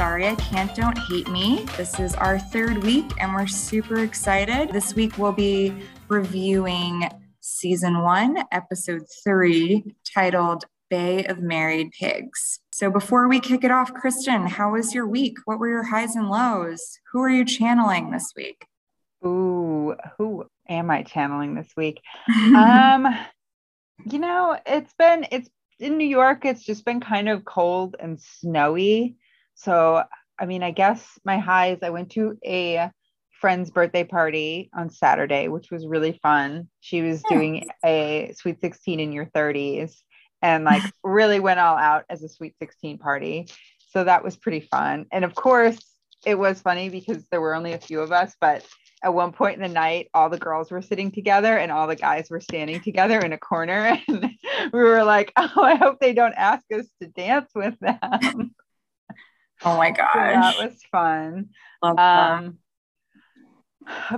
Sorry I Can't Don't Hate Me. This is our third week and we're super excited. This week we'll be reviewing season one, episode three, titled Bay of Married Pigs. So before we kick it off, Kristin, how was your week? What were your highs and lows? Who are you channeling this week? Ooh, who am I channeling this week? um, you know, it's been it's in New York, it's just been kind of cold and snowy. So, I mean, I guess my highs, I went to a friend's birthday party on Saturday, which was really fun. She was doing a sweet 16 in your 30s and like really went all out as a sweet 16 party. So that was pretty fun. And of course, it was funny because there were only a few of us, but at one point in the night, all the girls were sitting together and all the guys were standing together in a corner. And we were like, oh, I hope they don't ask us to dance with them. Oh my gosh. So that was fun. Um,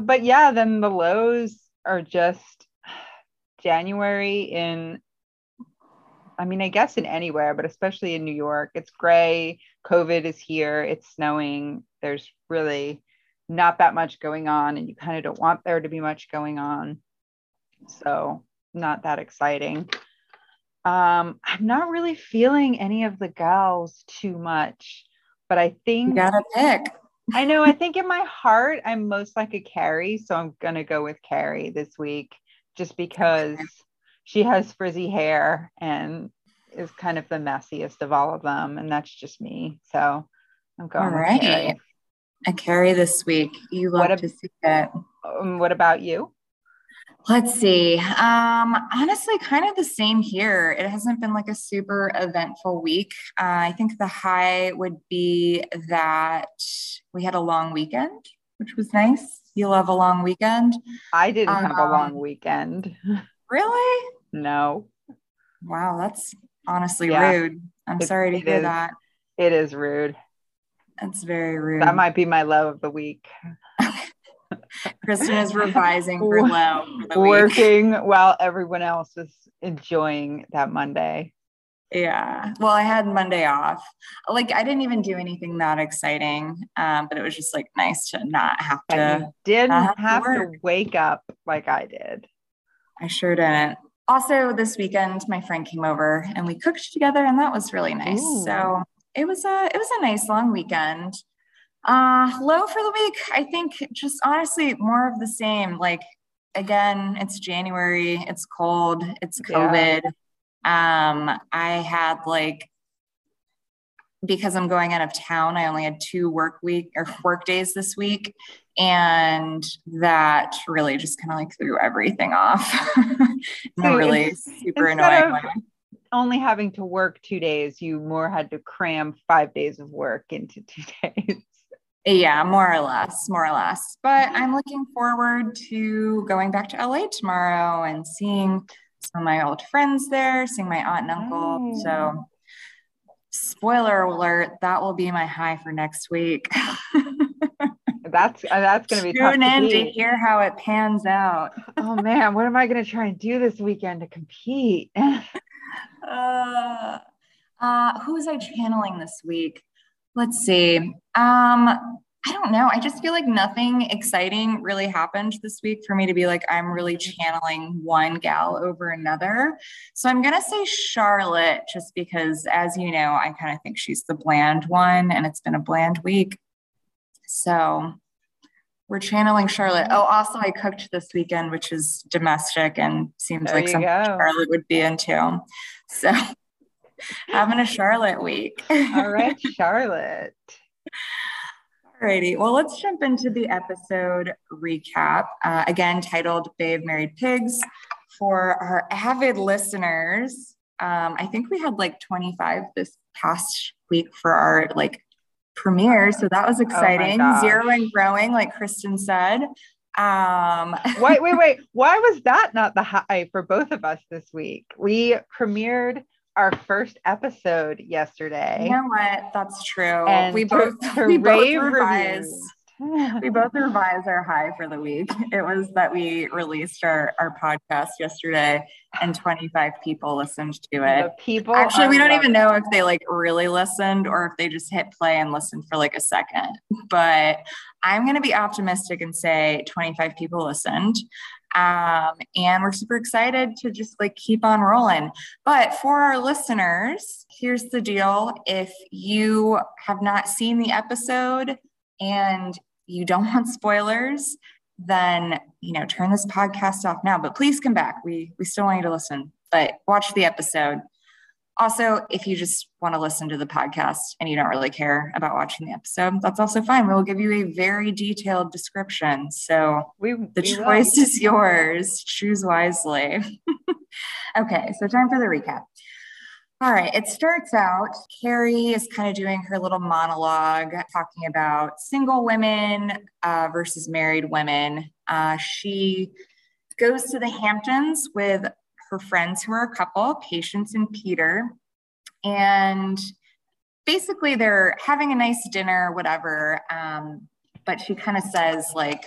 but yeah, then the lows are just January in, I mean, I guess in anywhere, but especially in New York. It's gray. COVID is here. It's snowing. There's really not that much going on and you kind of don't want there to be much going on. So, not that exciting. Um, I'm not really feeling any of the gals too much, but I think you gotta pick. I know. I think in my heart, I'm most like a Carrie, so I'm gonna go with Carrie this week, just because she has frizzy hair and is kind of the messiest of all of them, and that's just me. So I'm going. All right. A Carrie this week. You love what to see that. Um, what about you? Let's see. Um, honestly, kind of the same here. It hasn't been like a super eventful week. Uh, I think the high would be that we had a long weekend, which was nice. You love a long weekend. I didn't um, have a long um, weekend. Really? No. Wow, that's honestly yeah. rude. I'm it, sorry to hear is, that. It is rude. That's very rude. That might be my low of the week. Kristin is revising for low. For Working while everyone else is enjoying that Monday. Yeah. Well, I had Monday off. Like I didn't even do anything that exciting, um, but it was just like nice to not have to. Didn't have, have to, to wake up like I did. I sure didn't. Also, this weekend, my friend came over and we cooked together, and that was really nice. Ooh. So it was a it was a nice long weekend. Uh, low for the week, I think just honestly more of the same. Like again, it's January, it's cold, it's COVID. Yeah. Um, I had like because I'm going out of town, I only had two work week or work days this week. And that really just kind of like threw everything off. really super annoying. Only having to work two days, you more had to cram five days of work into two days. Yeah, more or less, more or less. But I'm looking forward to going back to LA tomorrow and seeing some of my old friends there, seeing my aunt and uncle. So, spoiler alert, that will be my high for next week. that's uh, that's going to be tune in to, to hear how it pans out. oh man, what am I going to try and do this weekend to compete? uh, uh, who was I channeling this week? Let's see. Um, I don't know. I just feel like nothing exciting really happened this week for me to be like, I'm really channeling one gal over another. So I'm going to say Charlotte, just because, as you know, I kind of think she's the bland one and it's been a bland week. So we're channeling Charlotte. Oh, also, I cooked this weekend, which is domestic and seems there like something go. Charlotte would be into. So, having a Charlotte week. All right, Charlotte. Alrighty, well, let's jump into the episode recap. Uh, again, titled Bay of Married Pigs. For our avid listeners, um, I think we had like 25 this past week for our like premiere. So that was oh exciting. Oh Zero and growing, like Kristin said. Um, wait, wait, wait. Why was that not the high for both of us this week? We premiered our first episode yesterday. You know what? That's true. And we both to, to we both revised. we both revised our high for the week. It was that we released our, our podcast yesterday and 25 people listened to it. The people actually we don't even know if they like really listened or if they just hit play and listened for like a second. But I'm gonna be optimistic and say 25 people listened. Um, and we're super excited to just like keep on rolling. But for our listeners, here's the deal. If you have not seen the episode, and you don't want spoilers, then you know turn this podcast off now. But please come back. We we still want you to listen, but watch the episode. Also, if you just want to listen to the podcast and you don't really care about watching the episode, that's also fine. We'll give you a very detailed description. So we, the we choice will. is yours. Choose wisely. okay, so time for the recap. All right, it starts out, Carrie is kind of doing her little monologue talking about single women uh, versus married women. Uh, she goes to the Hamptons with her friends who are a couple, Patience and Peter. And basically, they're having a nice dinner, whatever. Um, but she kind of says, like,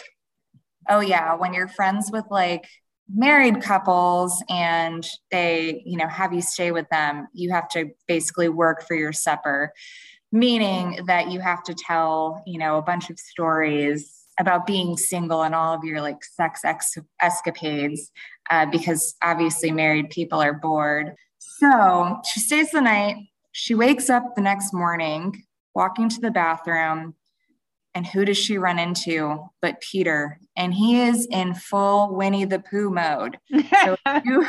oh, yeah, when you're friends with like married couples and they you know have you stay with them you have to basically work for your supper meaning that you have to tell you know a bunch of stories about being single and all of your like sex ex- escapades uh, because obviously married people are bored so she stays the night she wakes up the next morning walking to the bathroom and who does she run into but Peter? And he is in full Winnie the Pooh mode. So you,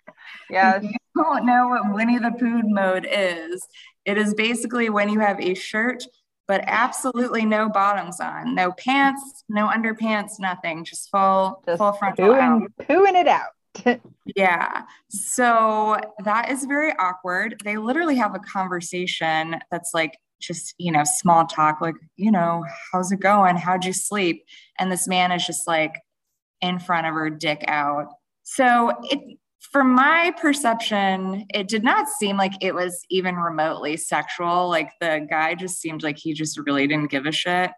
yes. you don't know what Winnie the Pooh mode is, it is basically when you have a shirt, but absolutely no bottoms on, no pants, no underpants, nothing, just full, just full frontal pooing, out. pooing it out. yeah. So that is very awkward. They literally have a conversation that's like just you know small talk like you know how's it going how'd you sleep and this man is just like in front of her dick out so it from my perception it did not seem like it was even remotely sexual. Like the guy just seemed like he just really didn't give a shit.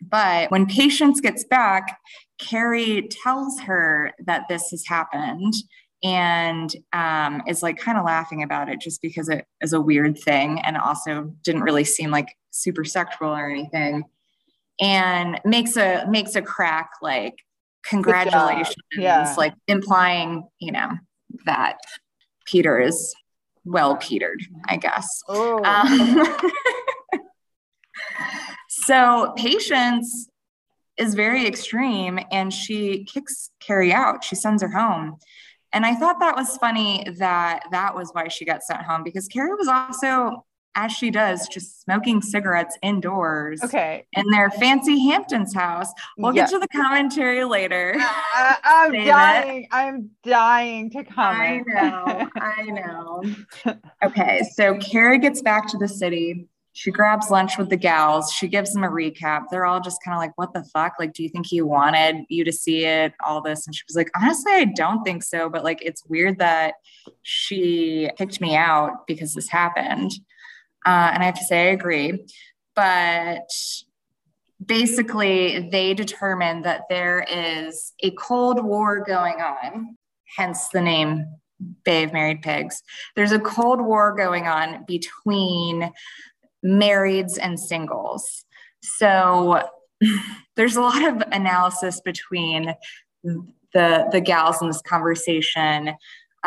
But when patience gets back carrie tells her that this has happened and um, is like kind of laughing about it just because it is a weird thing and also didn't really seem like super sexual or anything and makes a makes a crack like congratulations yeah. like implying you know that peter is well petered i guess. Oh. um, so patience is very extreme and she kicks carrie out. She sends her home. And I thought that was funny that that was why she got sent home because Carrie was also, as she does, just smoking cigarettes indoors. Okay. In their fancy Hamptons house. We'll yeah. get to the commentary later. Uh, I'm dying. It. I'm dying to comment. I know. I know. Okay. So Carrie gets back to the city she grabs lunch with the gals. She gives them a recap. They're all just kind of like, what the fuck? Like, do you think he wanted you to see it? All this. And she was like, honestly, I don't think so. But like, it's weird that she picked me out because this happened. Uh, and I have to say, I agree. But basically, they determined that there is a Cold War going on, hence the name Bay of Married Pigs. There's a Cold War going on between marrieds and singles. So there's a lot of analysis between the the gals in this conversation.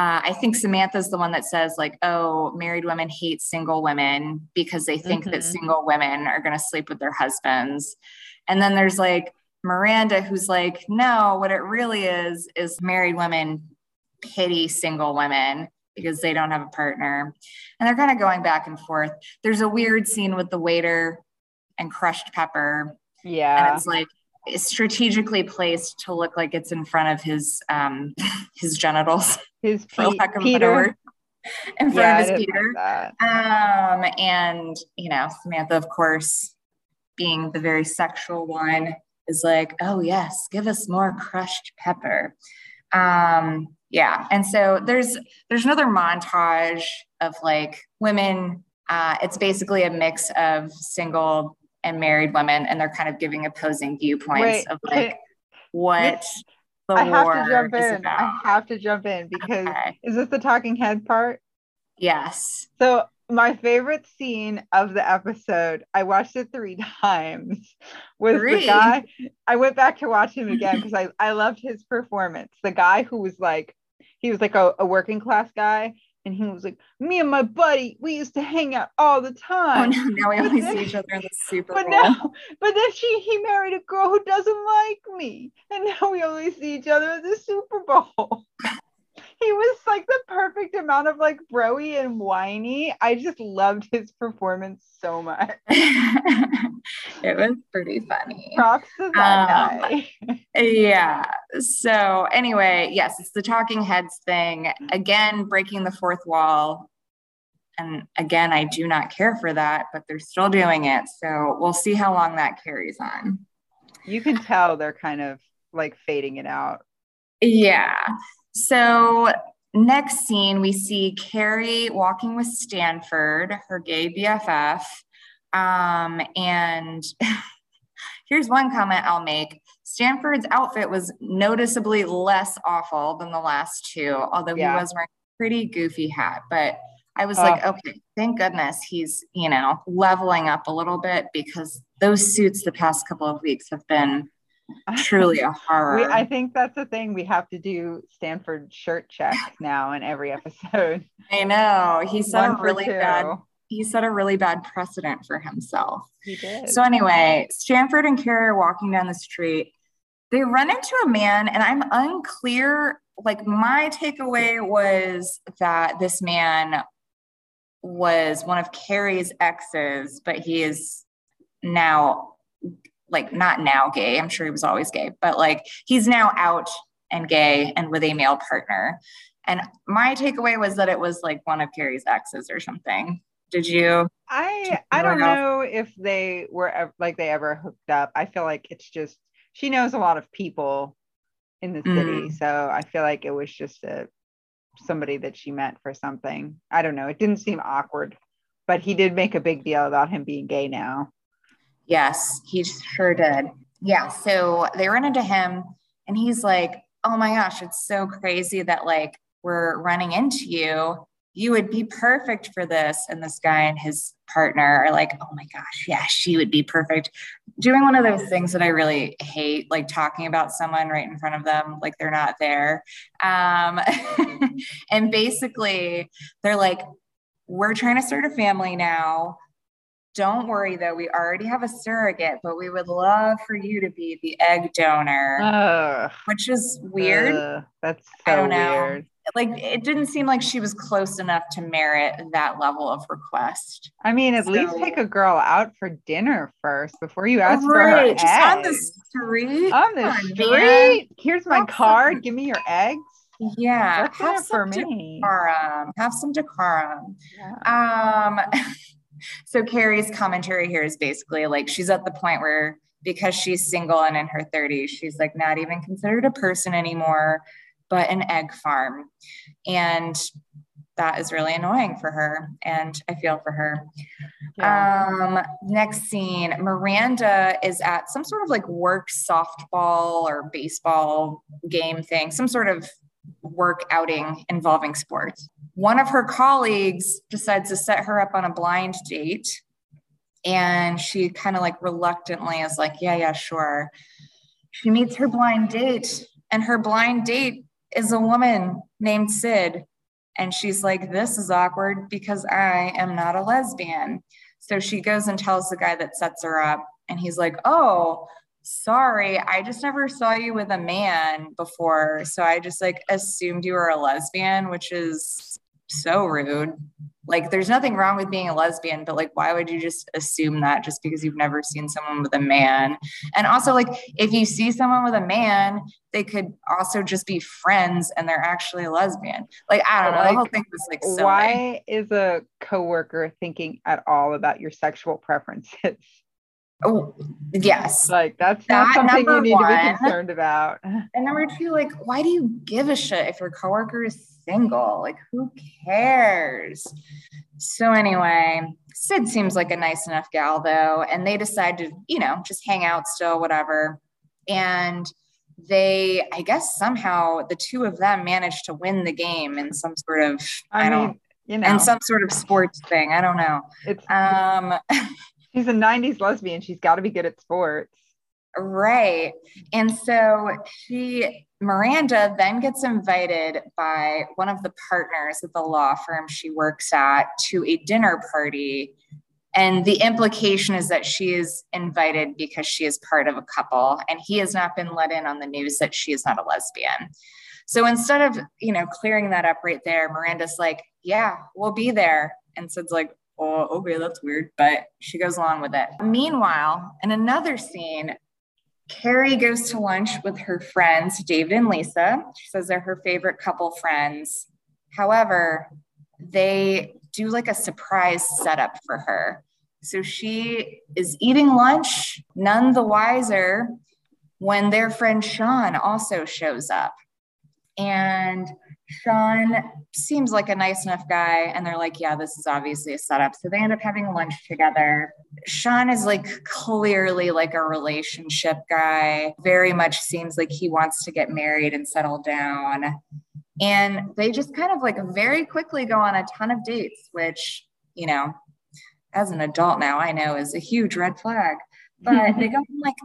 Uh, I think Samantha's the one that says like, "Oh, married women hate single women because they think mm-hmm. that single women are going to sleep with their husbands." And then there's like Miranda, who's like, "No, what it really is is married women pity single women because they don't have a partner. And they're kind of going back and forth. There's a weird scene with the waiter and crushed pepper. Yeah. And it's like strategically placed to look like it's in front of his um his genitals. His pe- for lack of Peter. In front yeah, of his Peter. Like um and you know, Samantha, of course, being the very sexual one, is like, oh yes, give us more crushed pepper. Um yeah and so there's there's another montage of like women uh, it's basically a mix of single and married women, and they're kind of giving opposing viewpoints Wait, of like what the I have war to jump is in. about. I have to jump in because Okay. is this the talking head part? Yes. So my favorite scene of the episode, I watched it three times, was Three? the guy. I went back to watch him again because I, I loved his performance. The guy who was like, he was like a, a working class guy, and he was like, me and my buddy, we used to hang out all the Oh time. no, now we But only then- see each other in the Super But Bowl. now, but then she he married a girl who doesn't like me, and now we only see each other at the Super Bowl. he was like the perfect amount of like broy and whiny. I just loved his performance so much. it was pretty funny. Props to that Um, guy. Yeah. So anyway, yes, it's the talking heads thing. Again, breaking the fourth wall. And again, I do not care for that, but they're still doing it. So we'll see how long that carries on. You can tell they're kind of like fading it out. Yeah. So next scene, we see Carrie walking with Stanford, her gay BFF. Um, and here's one comment I'll make. Stanford's outfit was noticeably less awful than the last two, although Yeah. he was wearing a pretty goofy hat. But I was Oh. like, okay, thank goodness he's, you know, leveling up a little bit because those suits the past couple of weeks have been truly a horror. We, I think that's the thing. We have to do Stanford shirt check now in every episode. I know. He set One a really two. bad he set a really bad precedent for himself. He did. So anyway, Stanford and Carrie are walking down the street. They run into a man, and I'm unclear. Like my takeaway was that this man was one of Carrie's exes, but he is now like not now gay. I'm sure he was always gay, but like he's now out and gay and with a male partner. And my takeaway was that it was like one of Carrie's exes or something. Did you? I I don't know if they were like they ever hooked up. I feel like it's just she knows a lot of people in the city, Mm. so I feel like it was just a somebody that she met for something. I don't know. It didn't seem awkward, but he did make a big deal about him being gay now. Yes, he sure did. Yeah. So they run into him and he's like, Oh my gosh, it's so crazy that like we're running into you. You would be perfect for this. And this guy and his partner are like, Oh my gosh, yeah, she would be perfect. Doing one of those things that I really hate, like talking about someone right in front of them, like they're not there. Um, and basically, they're like, We're trying to start a family now. Don't worry though, we already have a surrogate, but we would love for you to be the egg donor, Ugh, which is weird. ugh, that's I don't know. weird. Like it didn't seem like she was close enough to merit that level of request. I mean, at least take a girl out for dinner first before you ask for right, her just on the street. on the on, street. man. Here's my Have card. some- Give me your eggs. Yeah, have for some me. decorum. Have some decorum. Um, So Carrie's commentary here is basically like she's at the point where because she's single and in her 30s, she's like not even considered a person anymore, but an egg farm. And that is really annoying for her. And I feel for her. Yeah. Um, next scene, Miranda is at some sort of like work softball or baseball game thing, some sort of work outing involving sports. One of her colleagues decides to set her up on a blind date. And she kind of like reluctantly is like, yeah, yeah, sure. She meets her blind date, and her blind date is a woman named Sid. And she's like, this is awkward because I am not a lesbian. So she goes and tells the guy that sets her up, and he's like, oh, sorry, I just never saw you with a man before. So I just like assumed you were a lesbian, which is so rude. Like, there's nothing wrong with being a lesbian, but like, why would you just assume that just because you've never seen someone with a man? And also, like, if you see someone with a man, they could also just be friends and they're actually a lesbian. Like, I don't know. the whole thing was like, silly. Why is a coworker thinking at all about your sexual preferences? Oh, yes. Like that's not That something you need to be concerned about. And number two, like, why do you give a shit if your coworker is single? Like, who cares? So, anyway, Sid seems like a nice enough gal though, and they decide to, you know, just hang out still, whatever. And they, I guess somehow the two of them managed to win the game in some sort of, I, I mean, don't, you know, and some sort of sports thing. I don't know. It's um, she's a '90s lesbian. She's got to be good at sports. Right. And so she, Miranda, then gets invited by one of the partners at the law firm she works at to a dinner party. And the implication is that she is invited because she is part of a couple, and he has not been let in on the news that she is not a lesbian. So instead of, you know, clearing that up right there, Miranda's like, yeah, we'll be there. And Sid's like, oh, okay, that's weird. But she goes along with it. Meanwhile, in another scene, Carrie goes to lunch with her friends, David and Lisa. She says they're her favorite couple friends. However, they do like a surprise setup for her. So she is eating lunch, none the wiser when their friend Sean also shows up. And Sean seems like a nice enough guy. And they're like, yeah, this is obviously a setup. So they end up having lunch together. Sean is like clearly like a relationship guy, very much seems like he wants to get married and settle down. And they just kind of like very quickly go on a ton of dates, which, you know, as an adult now, I know is a huge red flag but they go on like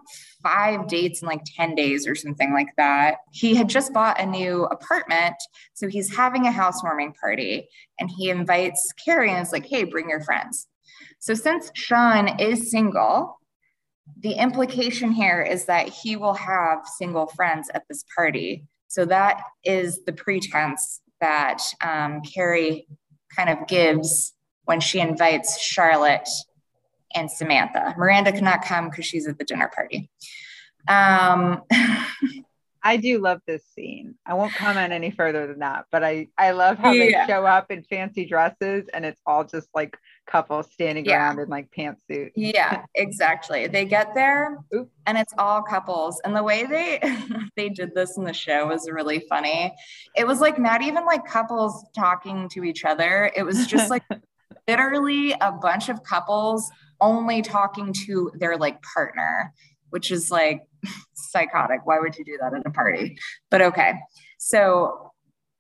five dates in like 10 days or something like that. He had just bought a new apartment. So he's having a housewarming party and he invites Carrie and is like, hey, bring your friends. So since Sean is single, the implication here is that he will have single friends at this party. So that is the pretense that um, Carrie kind of gives when she invites Charlotte and Samantha. Miranda cannot come because she's at the dinner party. Um, I do love this scene. I won't comment any further than that, but I I love how yeah. they show up in fancy dresses and it's all just like couples standing yeah. around in like pantsuits. Yeah, exactly. They get there Oops. and it's all couples. And the way they they did this in the show was really funny. It was like not even like couples talking to each other. It was just like literally a bunch of couples only talking to their like partner, which is like psychotic. Why would you do that at a party? But okay. So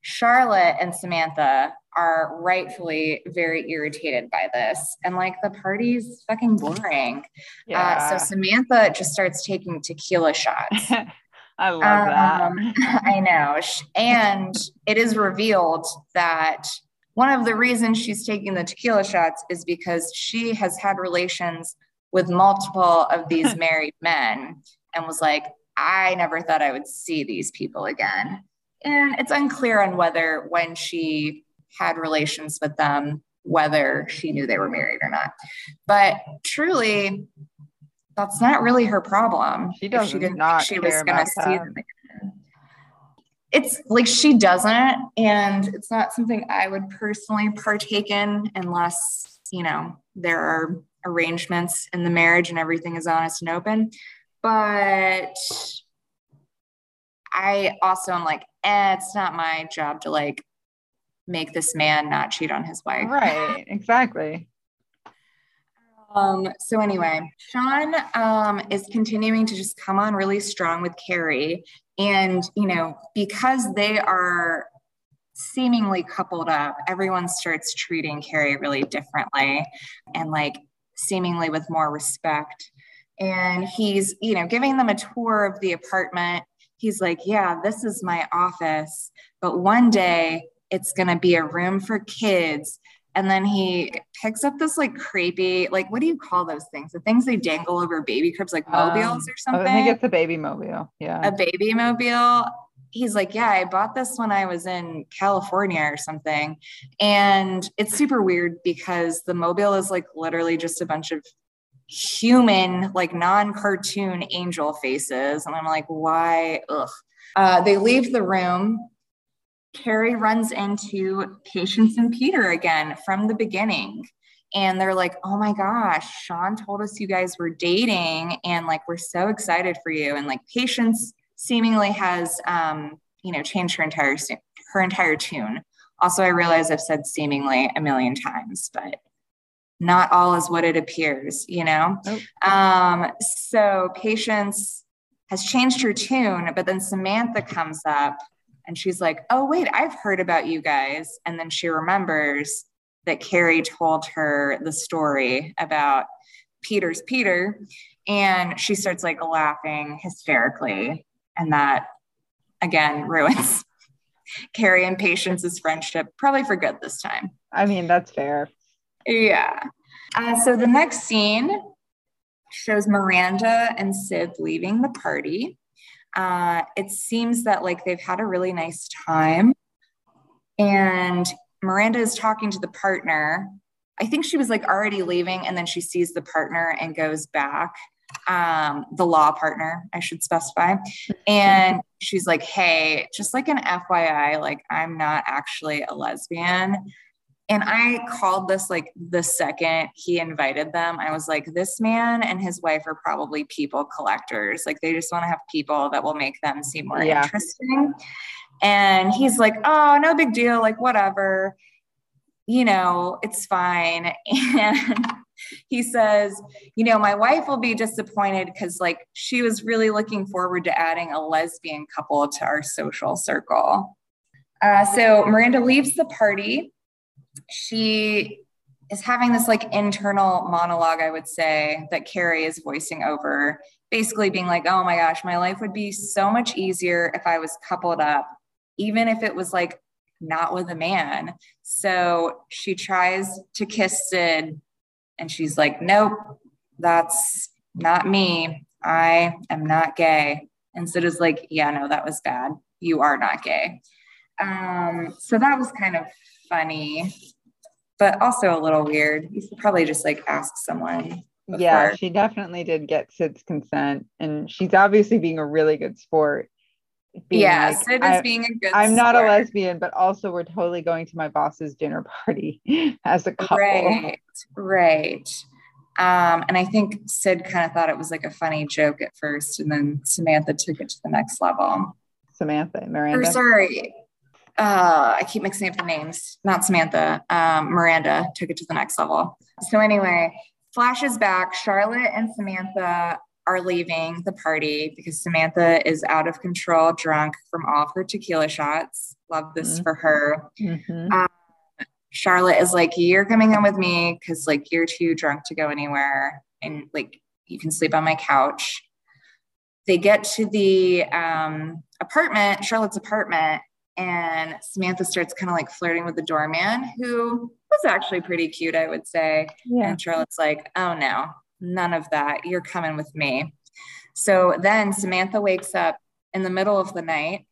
Charlotte and Samantha are rightfully very irritated by this. And like the party's fucking boring. Yeah. Uh, so Samantha just starts taking tequila shots. I love um, that. I know. And it is revealed that one of the reasons she's taking the tequila shots is because she has had relations with multiple of these married men and was like, I never thought I would see these people again. And it's unclear on whether when she had relations with them, whether she knew they were married or not. But truly, that's not really her problem. She does she didn't not she was going to see them it's like she doesn't and it's not something i would personally partake in unless you know there are arrangements in the marriage and everything is honest and open. But i also am like eh, it's not my job to like make this man not cheat on his wife. Right exactly um, so anyway, Sean um, is continuing to just come on really strong with Carrie. And, you know, because they are seemingly coupled up, everyone starts treating Carrie really differently and like seemingly with more respect. And he's, you know, giving them a tour of the apartment. He's like, Yeah, this is my office, but one day it's going to be a room for kids and then he picks up this like creepy, like what do you call those things? The things they dangle over baby cribs, like mobiles um, or something. I think it's a baby mobile. Yeah. A baby mobile. He's like, yeah, I bought this when I was in California or something. And it's super weird because the mobile is like literally just a bunch of human, like non cartoon angel faces. And I'm like, why? Ugh. Uh, they leave the room Carrie runs into Patience and Peter again from the beginning. And they're like, oh my gosh, Sean told us you guys were dating and like we're so excited for you. And like Patience seemingly has um, you know, changed her entire her entire tune. Also, I realize I've said seemingly a million times, but not all is what it appears, you know? Oh. Um, so Patience has changed her tune, but then Samantha comes up and she's like, Oh, wait, I've heard about you guys. And then she remembers that Carrie told her the story about Peter's Peter. And she starts like laughing hysterically. And that again ruins Carrie and Patience's friendship, probably for good this time. I mean, that's fair. Yeah. Uh, so the next scene shows Miranda and Sid leaving the party. Uh, it seems that like they've had a really nice time. And Miranda is talking to the partner. I think she was like already leaving, and then she sees the partner and goes back. Um, the law partner, I should specify. And she's like, Hey, just like an FYI, like I'm not actually a lesbian. And I called this like the second he invited them. I was like, this man and his wife are probably people collectors. Like they just want to have people that will make them seem more yeah. interesting. And he's like, oh, no big deal. Like, whatever. You know, it's fine. And he says, you know, my wife will be disappointed because, like, she was really looking forward to adding a lesbian couple to our social circle. Uh, so Miranda leaves the party she is having this like internal monologue, I would say, that Carrie is voicing over, basically being like, oh my gosh, my life would be so much easier if I was coupled up, even if it was like not with a man. So she tries to kiss Sid and she's like, nope, that's not me. I am not gay. And Sid is like, yeah, no, that was bad. You are not gay. Um, so that was kind of funny, but also a little weird. You should probably just like ask someone. Before. Yeah, she definitely did get Sid's consent, and she's obviously being a really good sport. yeah, like, Sid is being a good. I'm sport. not a lesbian, but also we're totally going to my boss's dinner party as a couple. Right, right. Um, and I think Sid kind of thought it was like a funny joke at first, and then Samantha took it to the next level. Samantha, Miranda. Or sorry, uh, I keep mixing up the names, not Samantha, um, Miranda took it to the next level. So, anyway, flashes back. Charlotte and Samantha are leaving the party because Samantha is out of control, drunk from all of her tequila shots. Love this mm-hmm. for her. Mm-hmm. Um, Charlotte is like, You're coming in with me because, like, you're too drunk to go anywhere. And, like, you can sleep on my couch. They get to the um, apartment, Charlotte's apartment, and Samantha starts kind of like flirting with the doorman, who was actually pretty cute, I would say. Yeah. And Charlotte's like, oh no, none of that. You're coming with me. So then Samantha wakes up in the middle of the night,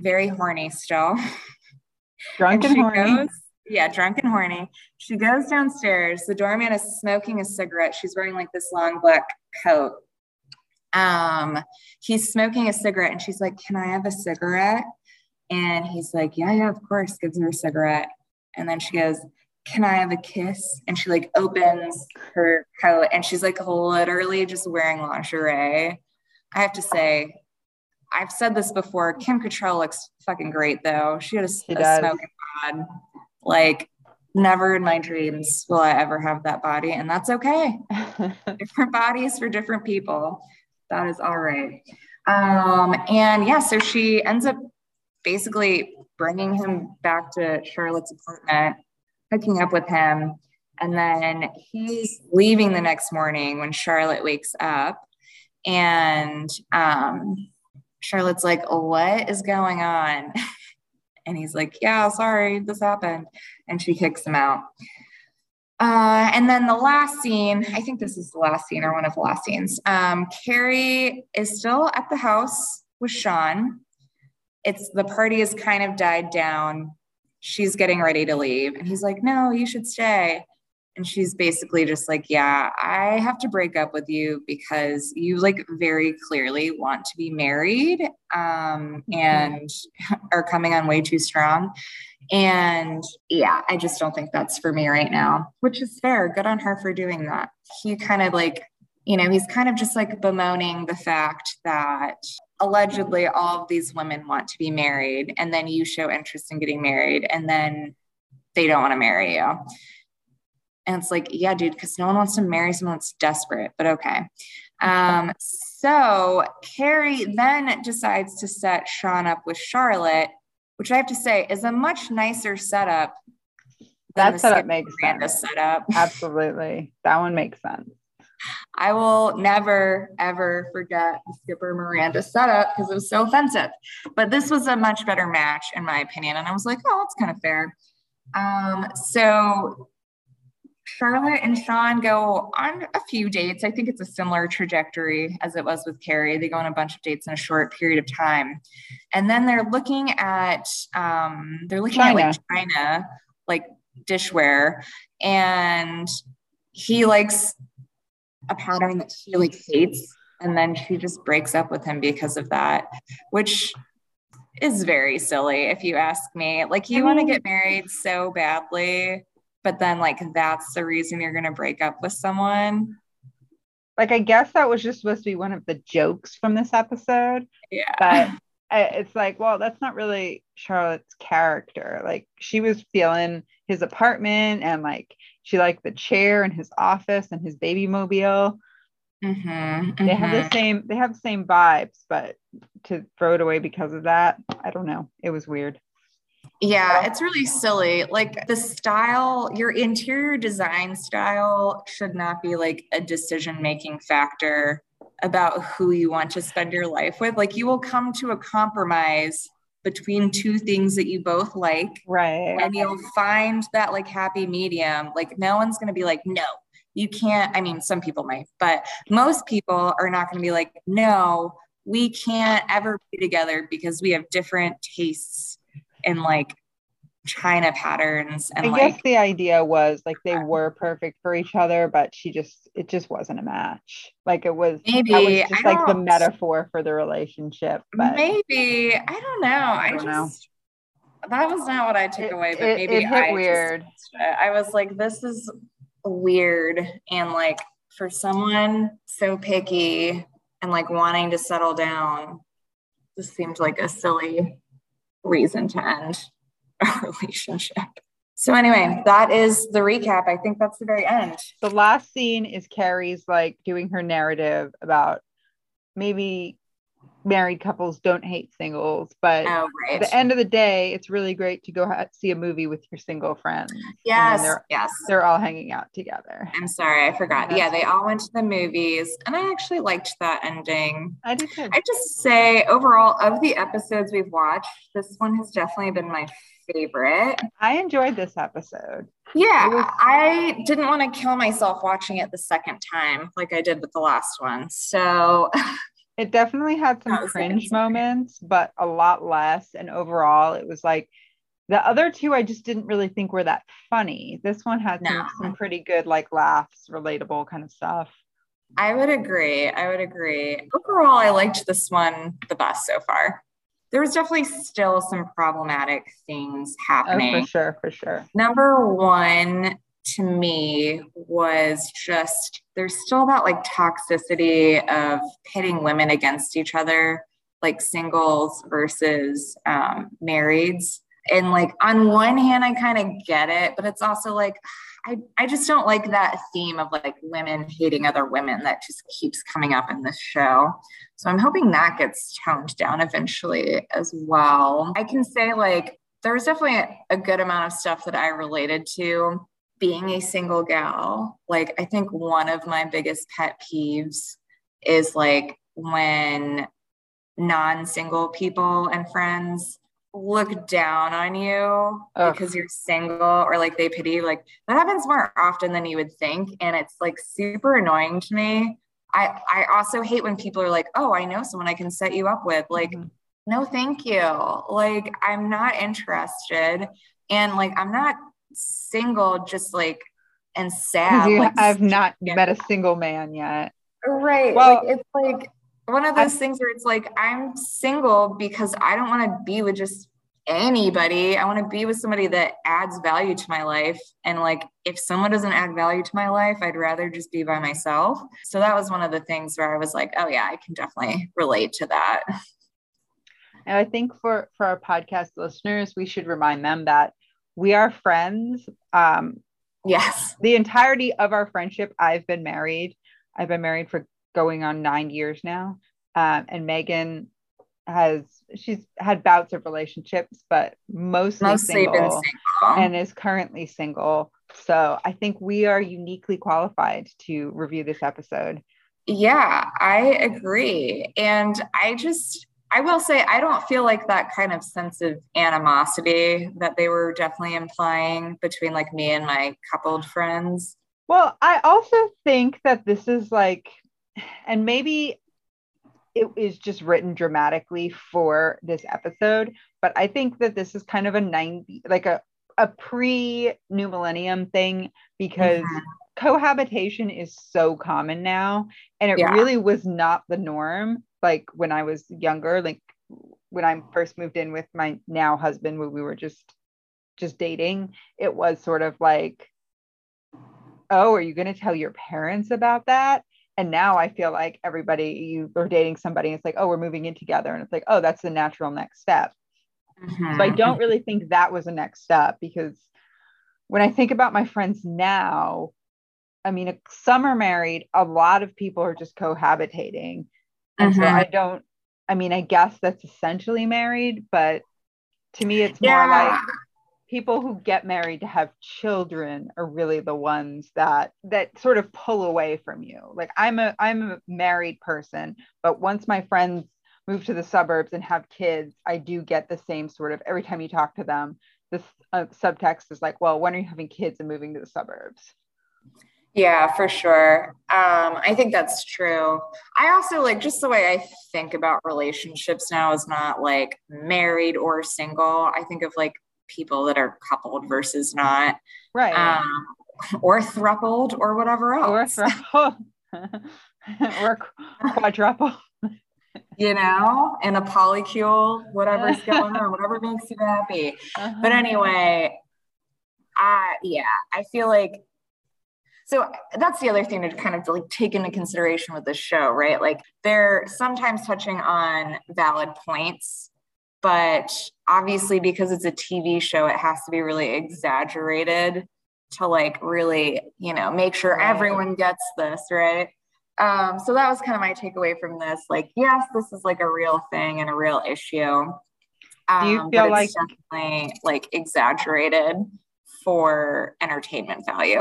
very horny still. Drunk and, and horny. Goes, yeah, drunk and horny. She goes downstairs. The doorman is smoking a cigarette. She's wearing like this long black coat. Um, he's smoking a cigarette, and she's like, Can I have a cigarette? And he's like, Yeah, yeah, of course, gives her a cigarette. And then she goes, Can I have a kiss? And she like opens her coat and she's like literally just wearing lingerie. I have to say, I've said this before. Kim Cattrall looks fucking great though. She had a, a smoking bod. Like, never in my dreams will I ever have that body. And that's okay. different bodies for different people. That is all right. Um, and yeah, so she ends up basically bringing him back to Charlotte's apartment, hooking up with him. And then he's leaving the next morning when Charlotte wakes up. And um, Charlotte's like, What is going on? And he's like, Yeah, sorry, this happened. And she kicks him out. Uh, and then the last scene, I think this is the last scene or one of the last scenes. Um, Carrie is still at the house with Sean it's the party has kind of died down. She's getting ready to leave. And he's like, No, you should stay. And she's basically just like, Yeah, I have to break up with you because you like very clearly want to be married um, mm-hmm. and are coming on way too strong. And yeah, I just don't think that's for me right now, which is fair. Good on her for doing that. He kind of like, you know, he's kind of just like bemoaning the fact that allegedly all of these women want to be married and then you show interest in getting married and then they don't want to marry you And it's like, yeah, dude, because no one wants to marry someone that's desperate, but okay. Um, so Carrie then decides to set Sean up with Charlotte, which I have to say is a much nicer setup. That setup makes Miranda sense. Setup. Absolutely. That one makes sense. I will never, ever forget the Skipper Miranda setup because it was so offensive. But this was a much better match, in my opinion. And I was like, oh, that's kind of fair. Um, so Charlotte and Sean go on a few dates. I think it's a similar trajectory as it was with Carrie. They go on a bunch of dates in a short period of time. And then they're looking at um, they're looking China. at like China, like dishware. And he likes a pattern that she like hates. And then she just breaks up with him because of that, which is very silly if you ask me. Like you want to get married so badly, but then like that's the reason you're gonna break up with someone. Like, I guess that was just supposed to be one of the jokes from this episode. Yeah. But it's like, well, that's not really Charlotte's character. Like, she was feeling his apartment and like she liked the chair in his office and his baby mobile. Mm-hmm, They have the same, they have the same vibes, but to throw it away because of that, I don't know. It was weird. Yeah, it's really silly. Like the style, your interior design style should not be like a decision making factor about who you want to spend your life with. Like you will come to a compromise between two things that you both like Right. and you'll find that like happy medium. Like no one's going to be like, no, you can't. I mean, some people might, but most people are not going to be like, no, we can't ever be together because we have different tastes and like China patterns and I like guess the idea was like they were perfect for each other, but she just it just wasn't a match. Like it was that was Maybe. just I like the metaphor for the relationship. But maybe I don't know. I, don't know. just that was not what I took It- away, but it- maybe it I just- weird. I was like, this is weird, and like for someone so picky and like wanting to settle down, this seemed like a silly reason to end a relationship. So anyway, that is the recap. I think that's the very end. the last scene is Carrie's like doing her narrative about maybe married couples don't hate singles, but Oh, right. at the end of the day, it's really great to go ha- see a movie with your single friends. Yes, they're yes. they're all hanging out together. I'm sorry, I forgot. That's Yeah, they all went to the movies, and I actually liked that ending. I do too. I just say overall of the episodes we've watched, this one has definitely been my favorite. I enjoyed this episode. Yeah, was- I didn't want to kill myself watching it the second time like I did with the last one. So It definitely had some That was the cringe moments, but a lot less. And overall, it was like the other two I just didn't really think were that funny. This one had some, some pretty good like laughs, relatable kind of stuff. I would agree. I would agree. Overall, I liked this one the best so far. There was definitely still some problematic things happening. Oh, for sure, for sure. Number one to me was just there's still that like toxicity of pitting women against each other, like singles versus um, marrieds. And like on one hand, I kind of get it, but it's also like I, I just don't like that theme of like women hating other women that just keeps coming up in this show. So I'm hoping that gets toned down eventually as well. I can say like there was definitely a, a good amount of stuff that I related to being a single gal. Like I think one of my biggest pet peeves is like when non-single people and friends look down on you Ugh. because you're single or like they pity like that happens more often than you would think and it's like super annoying to me i i also hate when people are like oh i know someone i can set you up with like Mhm. no thank you like i'm not interested and like i'm not single just like and sad like I've not met a single man yet. Right. Well- like it's like one of those things where it's like I'm single because I don't want to be with just anybody. I want to be with somebody that adds value to my life. And like if someone doesn't add value to my life, I'd rather just be by myself. So that was one of the things where I was like, oh yeah, I can definitely relate to that. And I think for for our podcast listeners, we should remind them that we are friends. Um, Yes. The entirety of our friendship, I've been married. I've been married for going on nine years now. Um, and Meaghan has she's had bouts of relationships, but mostly, mostly single, single and is currently single. So I think we are uniquely qualified to review this episode. Yeah, I agree. And I just I will say I don't feel like that kind of sense of animosity that they were definitely implying between like me and my coupled friends. Well, I also think that this is like and maybe it is just written dramatically for this episode, but I think that this is kind of a 90 like a a pre new millennium thing because mm-hmm. cohabitation is so common now and it yeah. really was not the norm like when I was younger like when I first moved in with my now husband when we were just just dating it was sort of like oh are you going to tell your parents about that and now I feel like everybody you are dating somebody, it's like, oh, we're moving in together. And it's like, oh, that's the natural next step. Mm-hmm. So I don't really think that was a next step because when I think about my friends now, I mean, some are married, a lot of people are just cohabitating. And mm-hmm. so I don't, I mean, I guess that's essentially married, but to me, it's more like people who get married to have children are really the ones that that sort of pull away from you like i'm a i'm a married person but once my friends move to the suburbs and have kids i do get the same sort of every time you talk to them this uh, subtext is like well when are you having kids and moving to the suburbs yeah, for sure. Um, I think that's true. I also like just the way I think about relationships now is not like married or single. I think of like people that are coupled versus not. Right. Um, or thrupled or whatever else. Or, thruple. or quadruple. you know, and a polycule, whatever's going on, whatever makes you happy. Uh-huh. But anyway, I yeah, I feel like so that's the other thing to kind of like take into consideration with this show, right? Like they're sometimes touching on valid points but obviously because it's a TV show, it has to be really exaggerated to like really, you know, make sure everyone gets this, right? Um, so that was kind of my takeaway from this. Like, yes, this is like a real thing and a real issue. Um, Do you um, feel like definitely like exaggerated for entertainment value?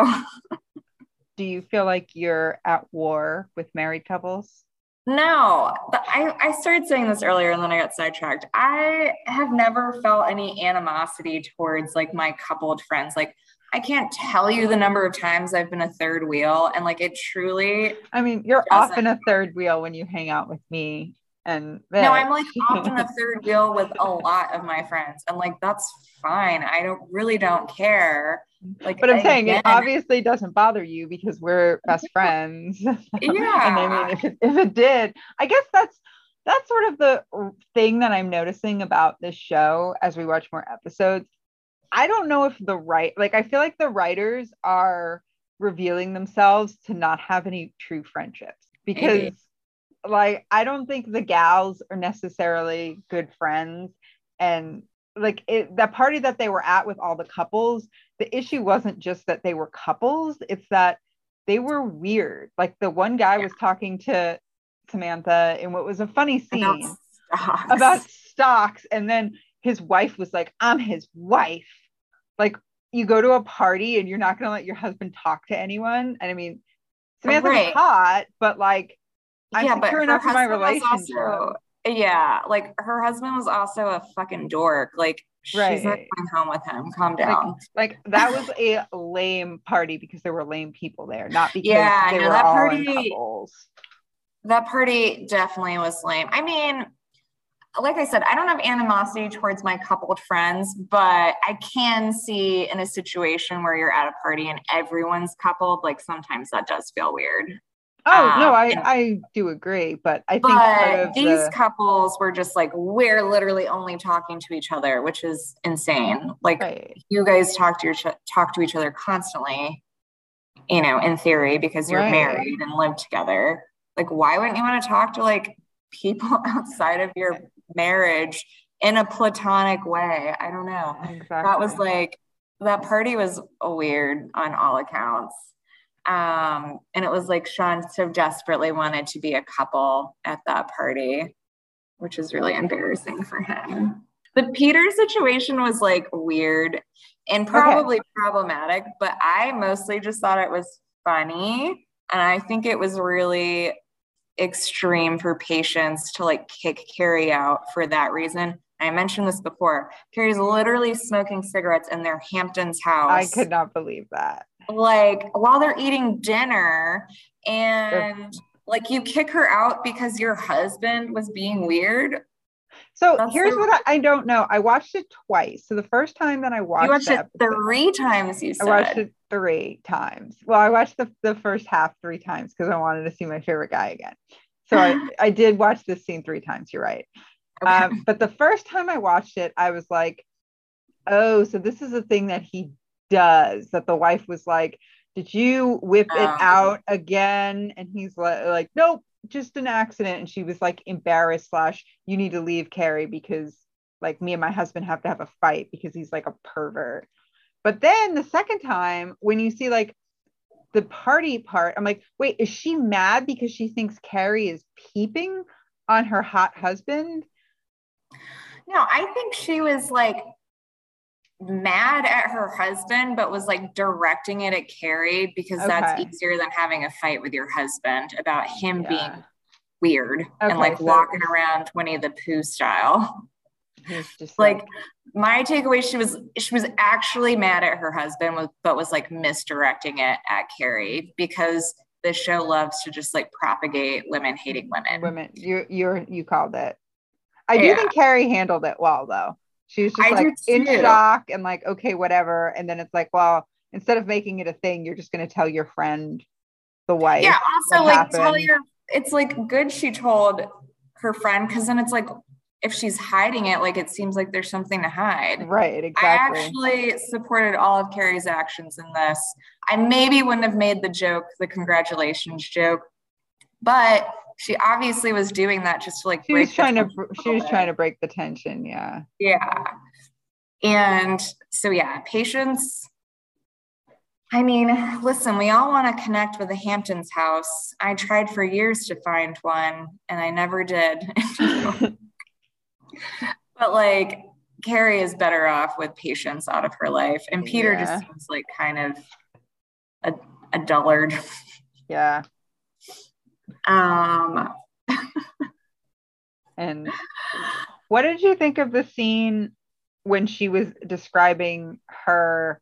Do you feel like you're at war with married couples? No, I, I started saying this earlier and then I got sidetracked. I have never felt any animosity towards like my coupled friends. Like, I can't tell you the number of times I've been a third wheel, and like it truly. I mean, you're often a third wheel when you hang out with me, and no, I'm like often a third wheel with a lot of my friends, and like that's fine. I don't really don't care. Like, but I'm again, saying it obviously doesn't bother you because we're best friends. Yeah. and I mean, if it, if it did, I guess that's that's sort of the thing that I'm noticing about this show as we watch more episodes. I don't know if the right, like, I feel like the writers are revealing themselves to not have any true friendships because, Maybe. Like, I don't think the gals are necessarily good friends. And like it, the party that they were at with all the couples, the issue wasn't just that they were couples, it's that they were weird. Like the one guy yeah. was talking to Samantha in what was a funny scene about stocks. about stocks. And then his wife was like, I'm his wife. Like you go to a party and you're not going to let your husband talk to anyone. And I mean, Samantha's right. hot, but like, I'm yeah, enough in my relationship. Also, yeah, like her husband was also a fucking dork. Like right. she's not going home with him. Calm down. Like, like that was a lame party because there were lame people there, not because yeah, they no, were that all party, couples. That party definitely was lame. I mean, like I said, I don't have animosity towards my coupled friends, but I can see in a situation where you're at a party and everyone's coupled, like sometimes that does feel weird. Oh um, no, I I do agree, but I think these the... couples were just like we're literally only talking to each other, which is insane. Like right. you guys talk to your talk to each other constantly, you know, in theory because you're right. married and live together. Like why wouldn't you want to talk to like people outside of your marriage in a platonic way? I don't know. Exactly. That was like that party was weird on all accounts. Um, and it was like Sean so desperately wanted to be a couple at that party, which is really embarrassing for him. The Peter situation was like weird and probably okay. problematic, but I mostly just thought it was funny. And I think it was really extreme for Patience to like kick Carrie out for that reason. I mentioned this before. Carrie's literally smoking cigarettes in their Hamptons house. I could not believe that. Like while they're eating dinner, and like you kick her out because your husband was being weird. So That's here's so- what I, I, don't know. I watched it twice. So the first time that I watched, you watched it three times. You said I watched it three times. Well, I watched the, the first half three times because I wanted to see my favorite guy again. So I, I did watch this scene three times. You're right. Okay. Um, but the first time I watched it, I was like, oh, so this is a thing that he does. That the wife was like, did you whip it oh. out again? And he's like, like, nope, just an accident. And she was like embarrassed slash, you need to leave Carrie because like me and my husband have to have a fight because he's like a pervert. But then the second time, when you see like the party part, I'm like, wait, is she mad because she thinks Carrie is peeping on her hot husband? No, I think she was like mad at her husband, but was like directing it at Carrie because okay. that's easier than having a fight with your husband about him yeah. being weird okay, and like so walking around Winnie the Pooh style. Just like, like, my takeaway, she was she was actually mad at her husband, but was like misdirecting it at Carrie because the show loves to just like propagate women hating women. Women, you you're you called it. I do yeah. think Carrie handled it well though. She was just I like in shock and like, okay, whatever. And then it's like, well, instead of making it a thing, you're just gonna tell your friend, the wife. Yeah, also like happened. tell your it's like good she told her friend because then it's like if she's hiding it, like it seems like there's something to hide. Right, exactly. I actually supported all of Carrie's actions in this. I maybe wouldn't have made the joke, the congratulations joke, but she obviously was doing that just to like she was trying to she was trying to break the tension yeah. yeah. And so yeah patience. I mean listen we all want to connect with the hamptons house. I tried for years to find one and i never did. But like carrie is better off with patience out of her life and peter yeah. just seems like kind of a, a dullard. Yeah um, and what did you think of the scene when she was describing her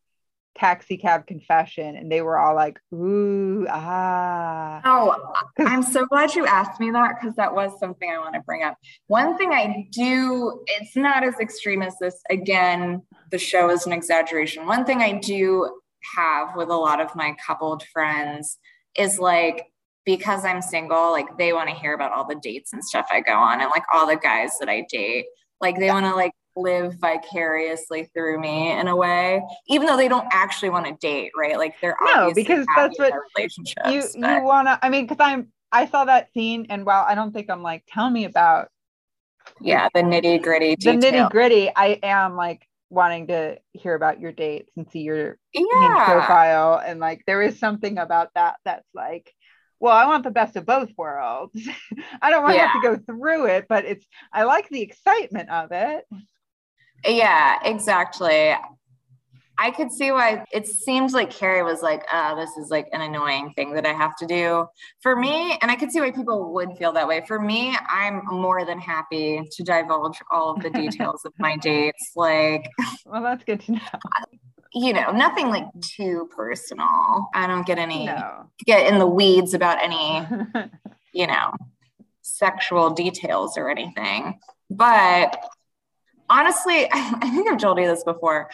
taxi cab confession and they were all like ooh ah. Oh i'm so glad you asked me that because that was something i want to bring up. One thing i do it's not as extreme as this. Again the show is an exaggeration. One thing i do have with a lot of my coupled friends is like because I'm single, like they want to hear about all the dates and stuff I go on and like all the guys that I date. Like they want to like live vicariously through me in a way, even though they don't actually want to date, right? Like they're no, because that's what relationships. You but. you wanna I mean, because I'm I saw that scene and while I don't think I'm like, tell me about yeah, the nitty gritty. The nitty gritty. I am like wanting to hear about your dates and see your yeah. profile. And like there is something about that that's like well, I want the best of both worlds. I don't want yeah. to have to go through it, but it's I like the excitement of it. Yeah, exactly. I could see why it seems like Carrie was like, oh, this is like an annoying thing that I have to do. For me, and I could see why people would feel that way. For me, I'm more than happy to divulge all of the details of my dates. Like, well, that's good to know you know, nothing like too personal. I don't get any no. get in the weeds about any, you know, sexual details or anything. But honestly, I think I've told you this before.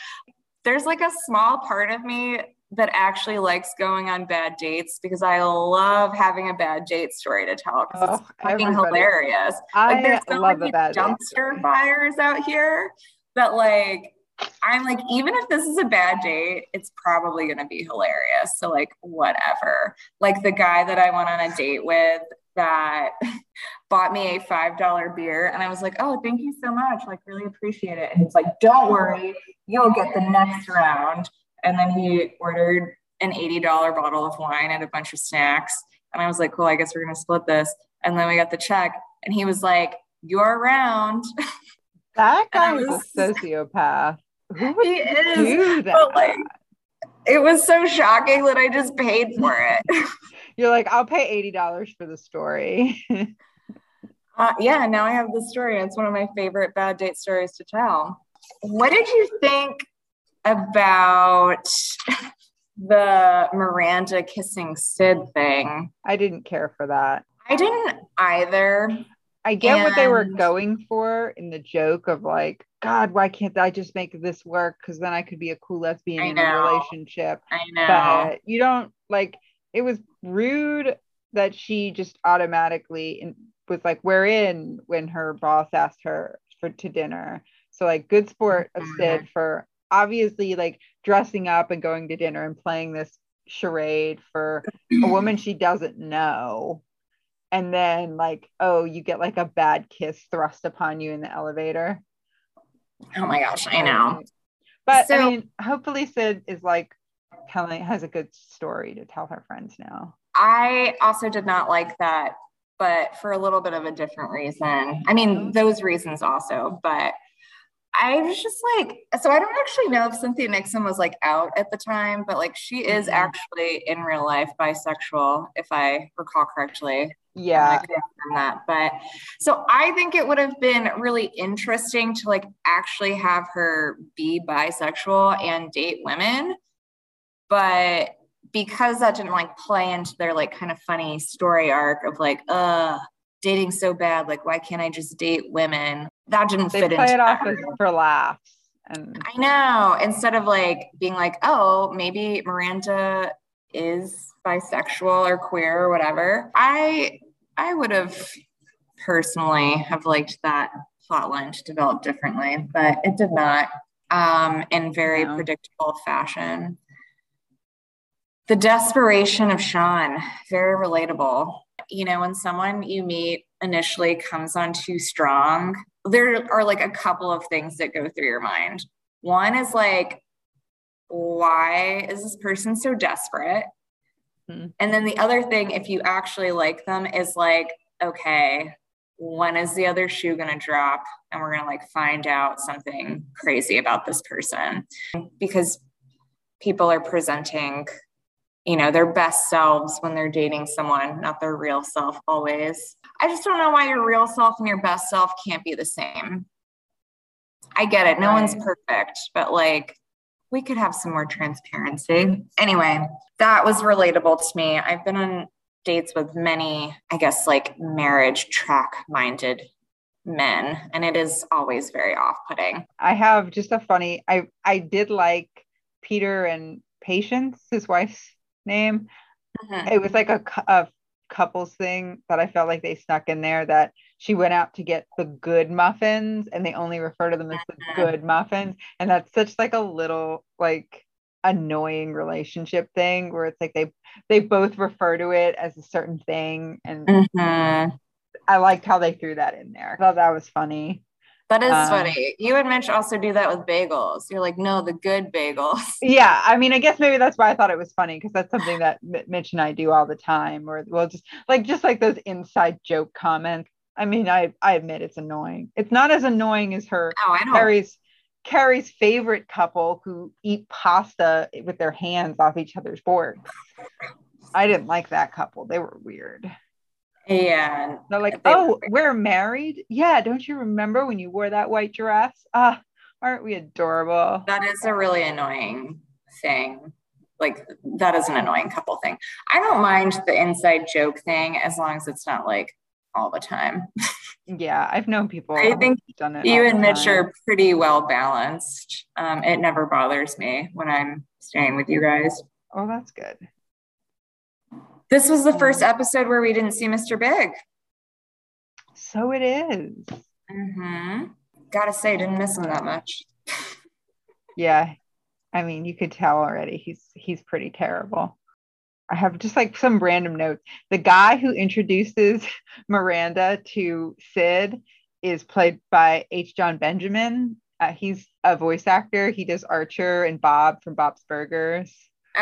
There's like a small part of me that actually likes going on bad dates because I love having a bad date story to tell because oh, it's fucking everybody. hilarious. I like there's so love many dumpster fires out here that like I'm like, even if this is a bad date, it's probably going to be hilarious. So, like, whatever. Like, the guy that I went on a date with that bought me a $5 beer. And I was like, oh, thank you so much. Like, really appreciate it. And he's like, don't worry, you'll get the next round. And then he ordered an $80 bottle of wine and a bunch of snacks. And I was like, cool, I guess we're going to split this. And then we got the check. And he was like, you're around. That guy was, was a sociopath. Who he is? But like, it was so shocking that I just paid for it. You're like, I'll pay $80 for the story. uh, yeah, now I have the story. It's one of my favorite bad date stories to tell. What did you think about the Miranda kissing Sid thing? I didn't care for that. I didn't either. I get and... what they were going for in the joke of like, God, why can't I just make this work? Because then I could be a cool lesbian in a relationship. I know. But you don't like it was rude that she just automatically in, was like, we're in when her boss asked her for to dinner. So like good sport of mm-hmm. Sid for obviously like dressing up and going to dinner and playing this charade for a woman she doesn't know. And then like, oh, you get like a bad kiss thrust upon you in the elevator. Oh my gosh, I know. But so, I mean, hopefully Sid is like telling has a good story to tell her friends now. I also did not like that, but for a little bit of a different reason. I mean, those reasons also, but I was just like, so I don't actually know if Cynthia Nixon was like out at the time, but like she is mm-hmm. actually in real life bisexual, if I recall correctly. Yeah. that. But so I think it would have been really interesting to like actually have her be bisexual and date women but because that didn't like play into their like kind of funny story arc of like, uh, dating so bad, like why can't I just date women? That didn't they fit play into it off as for laughs. And I know. Instead of like being like, oh, maybe Miranda is bisexual or queer or whatever. I I would have personally have liked that plot line to develop differently, but it did not um, in very no. predictable fashion the desperation of Sean, very relatable. You know, when someone you meet initially comes on too strong, there are like a couple of things that go through your mind. One is like, why is this person so desperate? Mm-hmm. And then the other thing, if you actually like them, is like, okay, when is the other shoe going to drop? And we're going to like find out something crazy about this person because people are presenting you know their best selves when they're dating someone not their real self always i just don't know why your real self and your best self can't be the same i get it no right. one's perfect but like we could have some more transparency anyway that was relatable to me i've been on dates with many i guess like marriage track minded men and it is always very off-putting i have just a funny i i did like peter and patience his wife's name. Mm-hmm. It was like a, a couples thing that I felt like they snuck in there that she went out to get the good muffins and they only refer to them as the mm-hmm. good muffins. And that's such like a little like annoying relationship thing where it's like they they both refer to it as a certain thing. And mm-hmm. I liked how they threw that in there. I thought that was funny. That is um, funny. You and Mitch also do that with bagels. You're like, no, the good bagels. Yeah. I mean, I guess maybe that's why I thought it was funny because that's something that Mitch and I do all the time. Or, well, just like, just like those inside joke comments. I mean, I, I admit it's annoying. It's not as annoying as her, oh. Carrie's, Carrie's favorite couple who eat pasta with their hands off each other's board. I didn't like that couple. They were weird. And they're like, they oh, were- we're married. Yeah. Don't you remember when you wore that white dress? Ah, aren't we adorable? That is a really annoying thing. Like, that is an annoying couple thing. I don't mind the inside joke thing as long as it's not like all the time. yeah, I've known people. I think done it you and Mitch are pretty well balanced. Um, it never bothers me when I'm staying with you guys. Oh, that's good. This was the first episode where we didn't see Mr. Big. So it is. Mm-hmm. Gotta say, didn't miss him that much. yeah. I mean, you could tell already he's he's pretty terrible. I have just like some random notes. The guy who introduces Miranda to Sid is played by H. Jon Benjamin. Uh, he's a voice actor. He does Archer and Bob from Bob's Burgers,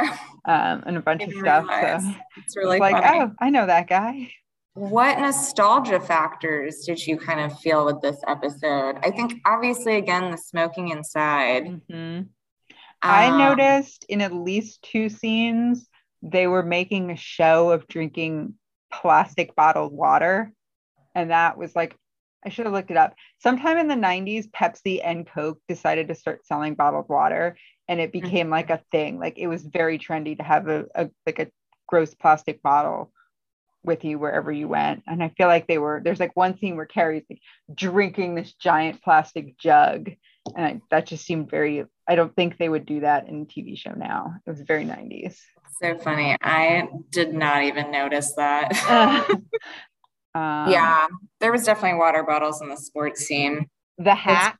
um, and a bunch of stuff. So it's really like, funny. oh, I know that guy. What nostalgia factors did you kind of feel with this episode? I think obviously again the smoking inside. Mm-hmm. I Um, noticed in at least two scenes they were making a show of drinking plastic bottled water. And that was like, I should have looked it up. Sometime in the 90s, Pepsi and Coke decided to start selling bottled water and it mm-hmm. became like a thing. Like it was very trendy to have a, a like a gross plastic bottle with you wherever you went. And I feel like they were there's like one scene where Carrie's like drinking this giant plastic jug. And I, that just seemed very I don't think they would do that in a TV show now. It was very 90s. So funny. I did not even notice that. Um, yeah, there was definitely water bottles in the sports scene. The hats,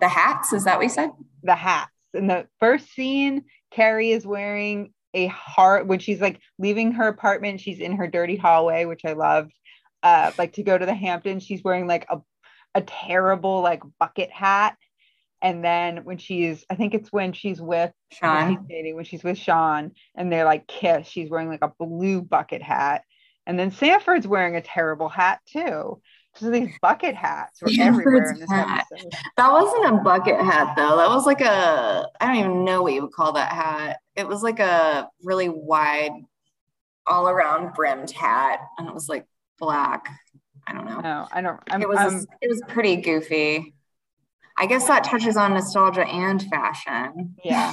The hats, is that what you said? the hats. In the first scene, Carrie is wearing a heart when she's like leaving her apartment. She's in her dirty hallway, which I loved. Uh, like to go to the Hamptons, she's wearing like a, a terrible like bucket hat. And then when she's, I think it's when she's with when she's dating, when she's with Sean and they're like kiss, she's wearing like a blue bucket hat. And then Stanford's wearing a terrible hat too. So these bucket hats were everywhere in this hat. episode. That wasn't a bucket hat though. That was like a I don't even know what you would call that hat. It was like a really wide, all around brimmed hat, and it was like black. I don't know. No, I don't. I'm, it was I'm- it was pretty goofy. I guess that touches on nostalgia and fashion. yeah.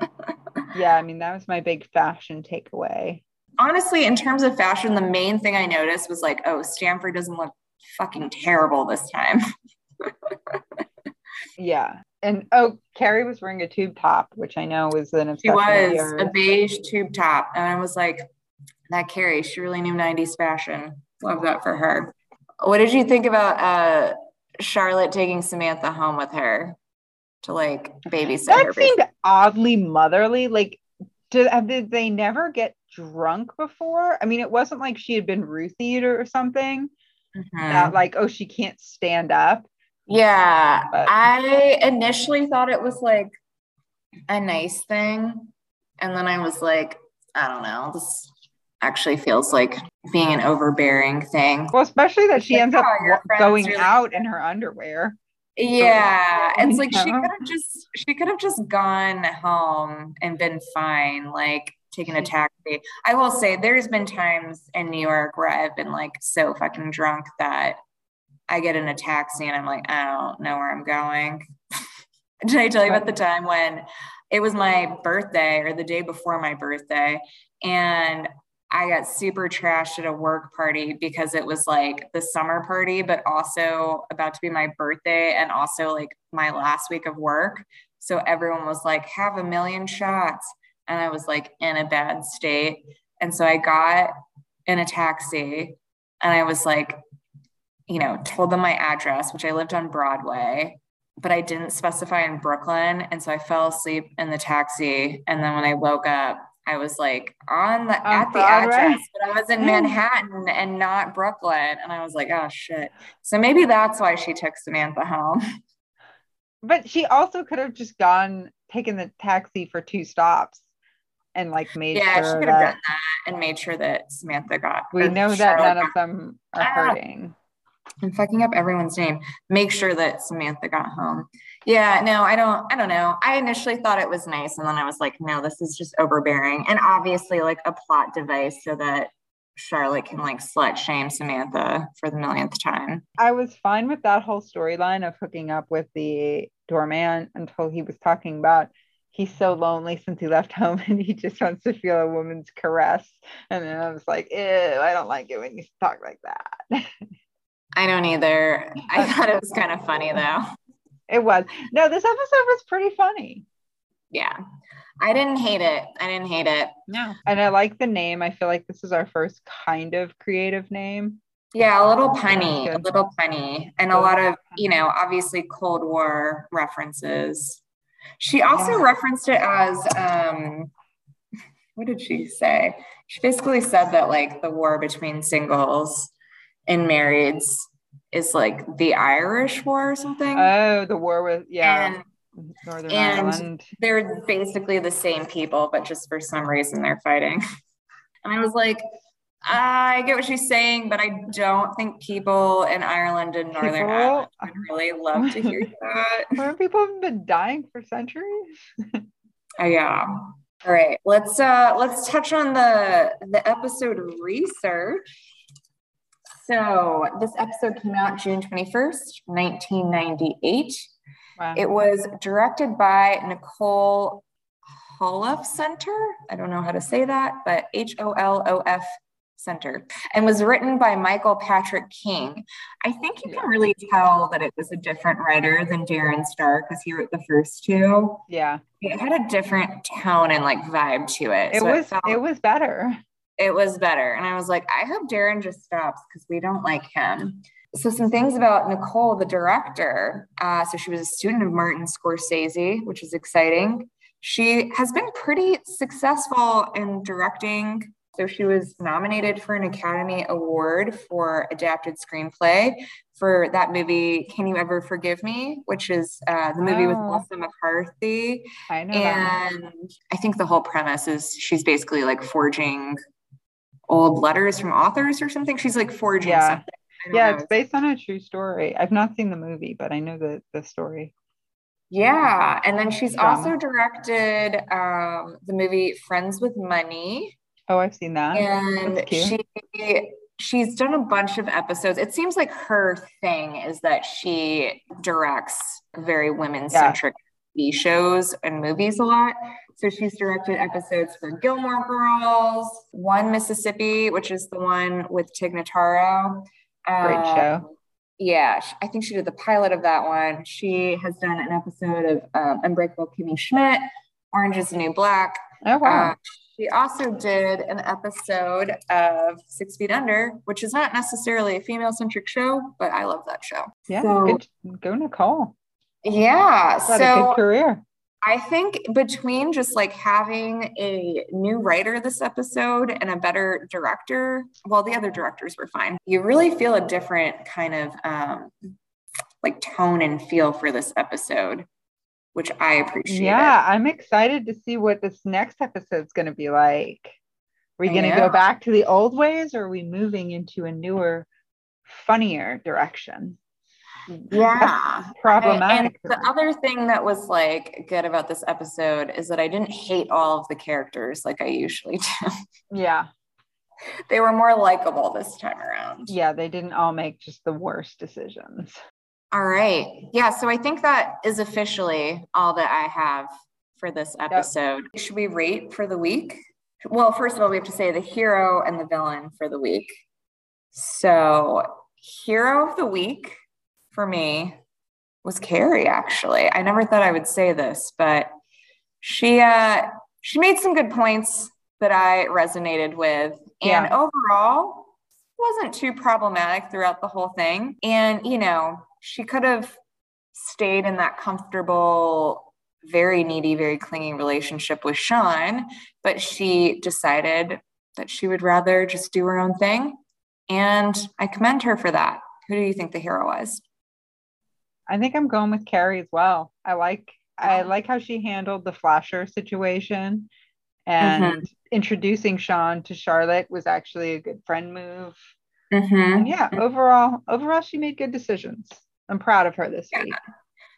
yeah, I mean, that was my big fashion takeaway. Honestly, in terms of fashion, the main thing I noticed was like, oh, Stanford doesn't look fucking terrible this time. Yeah. And oh, Carrie was wearing a tube top, which I know was an She obsession. of was a beige tube top. And I was like, that Carrie, she really knew 90s fashion. Love that for her. What did you think about uh, Charlotte taking Samantha home with her to like babysit that her? seemed oddly motherly. Like, did, did they never get drunk before? I mean, it wasn't like she had been roofied or something. Mhm. That like, oh, she can't stand up. Yeah, But- I initially thought it was like a nice thing. And then I was like, I don't know, this actually feels like being an overbearing thing. Well, especially that she like, ends up oh, your wa- friends going out in her underwear. Yeah, it's like she could have just she could have just gone home and been fine, like taking a taxi. I will say there's been times in New York where I've been like so fucking drunk that I get in a taxi and I'm like, I don't know where I'm going. Did I tell you about the time when it was my birthday or the day before my birthday and I got super trashed at a work party because it was like the summer party, but also about to be my birthday and also like my last week of work. So everyone was like, have a million shots. And I was like in a bad state. And so I got in a taxi and I was like, you know, told them my address, which I lived on Broadway, but I didn't specify in Brooklyn. And so I fell asleep in the taxi. And then when I woke up, I was like on the On at the Broadway? address, but I was in Manhattan and not Brooklyn. And I was like, oh shit. So maybe that's why she took Samantha home. But she also could have just gone, taken the taxi for two stops and like made yeah, she sure could have that done that and made sure that Samantha got we know that Charlotte none of them are hurting. I'm fucking up everyone's name. Make sure that Samantha got home. Yeah, no, I don't I don't know. I initially thought it was nice and then I was like, no, this is just overbearing. And obviously like a plot device so that Charlotte can like slut shame Samantha for the millionth time. I was fine with that whole storyline of hooking up with the doorman until he was talking about he's so lonely since he left home and he just wants to feel a woman's caress. And then I was like, ew, I don't like it when you talk like that. I don't either. I thought it was kind of funny though. It was. No, this episode was pretty funny. Yeah. I didn't hate it. I didn't hate it. No. And I like the name. I feel like this is our first kind of creative name. Yeah, a little punny, a little punny, and a lot of, you know, obviously Cold War references. She also Yeah. referenced it as um what did she say? She basically said that like the war between singles and marrieds is like the Irish War or something. Oh, the war with yeah. And, Northern and Ireland. they're basically the same people, but just for some reason they're fighting. And I was like, I get what she's saying, but I don't think people in Ireland and Northern People? Ireland would really love to hear that. Where people have been dying for centuries. Oh, yeah. All right. Let's uh let's touch on the the episode of research. So this episode came out June 21st, 1998. Wow. It was directed by Nicole Holofcener. I don't know how to say that, but H O L O F Center, and was written by Michael Patrick King. I think you can really tell that it was a different writer than Darren Star because he wrote the first two. yeah. It had a different tone and like vibe to it. It So was felt- it was better. It was better. And I was like, I hope Darren just stops because we don't like him. So, some things about Nicole, the director. Uh, so, she was a student of Martin Scorsese, which is exciting. She has been pretty successful in directing. So, she was nominated for an Academy Award for adapted screenplay for that movie, Can You Ever Forgive Me? which is uh, the movie with Oh. Melissa McCarthy. I know that. And I think the whole premise is she's basically like forging old letters from authors or something. She's like forging Yeah. something. Yeah, know. it's based on a true story. I've not seen the movie, but I know the the story. yeah. And then she's Drama. also directed um, the movie Friends with Money. Oh, I've seen that. And she she's done a bunch of episodes. It seems like her thing is that she directs very women-centric TV shows and movies a lot. So she's directed episodes for Gilmore Girls, One Mississippi, which is the one with Tig Notaro. Great Um, show. Yeah, I think she did the pilot of that one. She has done an episode of um, Unbreakable Kimmy Schmidt, Orange is the New Black. Oh wow. Uh, she also did an episode of Six Feet Under, which is not necessarily a female centric show, but I love that show. yeah, so- good. Go Nicole. Yeah. What a So good career. I think between just like having a new writer this episode and a better director, well, the other directors were fine. You really feel a different kind of um, like tone and feel for this episode, which I appreciate. Yeah, I'm excited to see what this next episode's going to be like. Are we going to go back to the old ways or are we moving into a newer, funnier direction? Yeah. Problematic. And the other thing that was like good about this episode is that I didn't hate all of the characters like I usually do. yeah. they were more likable this time around. Yeah. They didn't all make just the worst decisions. All right. Yeah. So I think that is officially all that I have for this episode. Should we rate for the week? Well, first of all, we have to say the hero and the villain for the week. So, hero of the week for me was Carrie, actually. I never thought I would say this, but she uh she made some good points that I resonated with. And Yeah. overall, wasn't too problematic throughout the whole thing. And, you know, she could have stayed in that comfortable, very needy, very clingy relationship with Sean, but she decided that she would rather just do her own thing. And I commend her for that. Who do you think the hero was? I think I'm going with Carrie as well. I like I like how she handled the flasher situation and introducing Sean to Charlotte was actually a good friend move. Mm-hmm. Yeah, overall, overall she made good decisions. I'm proud of her this Yeah. week.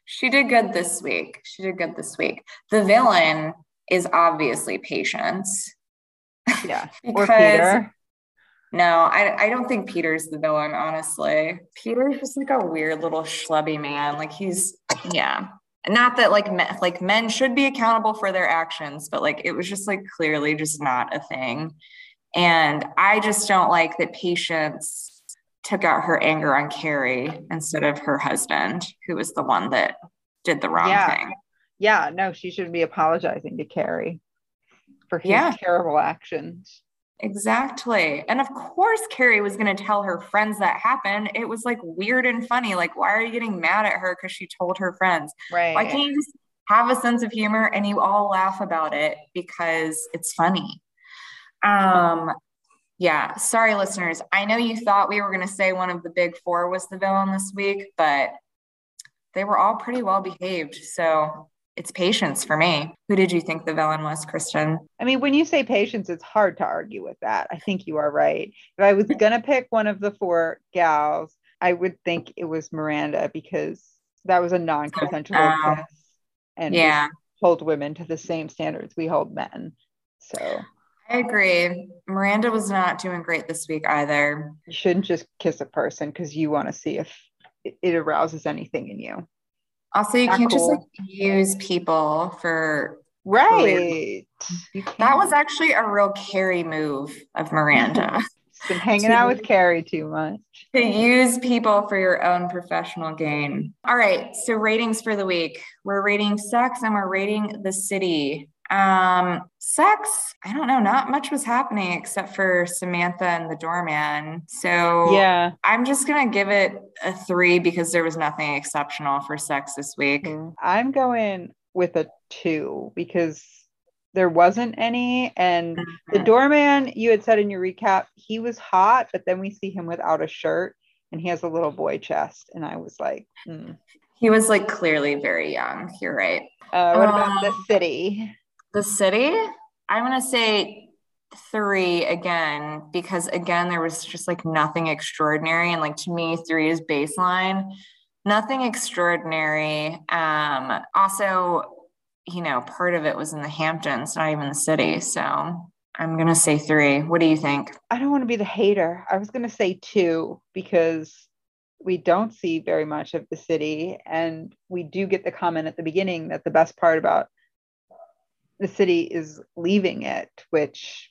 She did good this week. She did good this week. The villain is obviously patience. Yeah. Or Because- Peter. No, I, I don't think Peter's the villain, honestly. Peter's just like a weird little schlubby man. Like he's, yeah. Not that like men, like men should be accountable for their actions, but like it was just like clearly just not a thing. And I just don't like that Patience took out her anger on Carrie instead of her husband, who was the one that did the wrong Yeah. thing. Yeah, no, she should be apologizing to Carrie for his Yeah. terrible actions. Exactly. And of course, Carrie was going to tell her friends that happened. It was like weird and funny. Like, why are you getting mad at her because she told her friends? Right. Why can't you just have a sense of humor and you all laugh about it because it's funny? Um, yeah, sorry, listeners. I know you thought we were going to say one of the big four was the villain this week, but they were all pretty well behaved. So it's patience for me. Who did you think the villain was, Kristin? I mean, when you say patience, it's hard to argue with that. I think you are right. If I was going to pick one of the four gals, I would think it was Miranda because that was a non consensual um, kiss. And yeah. hold women to the same standards we hold men. So I agree. Miranda was not doing great this week either. You shouldn't just kiss a person because you want to see if it arouses anything in you. Also, you can't cool. just like use people for right. That was actually a real Carrie move of Miranda. been hanging to, out with Carrie too much. To use people for your own professional gain. All right. So ratings for the week. We're rating sex and we're rating the city. Um, sex, I don't know, not much was happening except for Samantha and the doorman. So yeah, I'm just gonna give it a three because there was nothing exceptional for sex this week. Mm, I'm going with a two because there wasn't any. And mm-hmm. the doorman, you had said in your recap, he was hot, but then we see him without a shirt and he has a little boy chest. And I was like, mm. he was like clearly very young. You're right. Uh, what about the um, city? The city, I'm going to say three again, because again, there was just like nothing extraordinary. And like to me, three is baseline. Nothing extraordinary. Um, also, you know, part of it was in the Hamptons, not even the city. So I'm going to say three. What do you think? I don't want to be the hater. I was going to say two because we don't see very much of the city. And we do get the comment at the beginning that the best part about the city is leaving it, which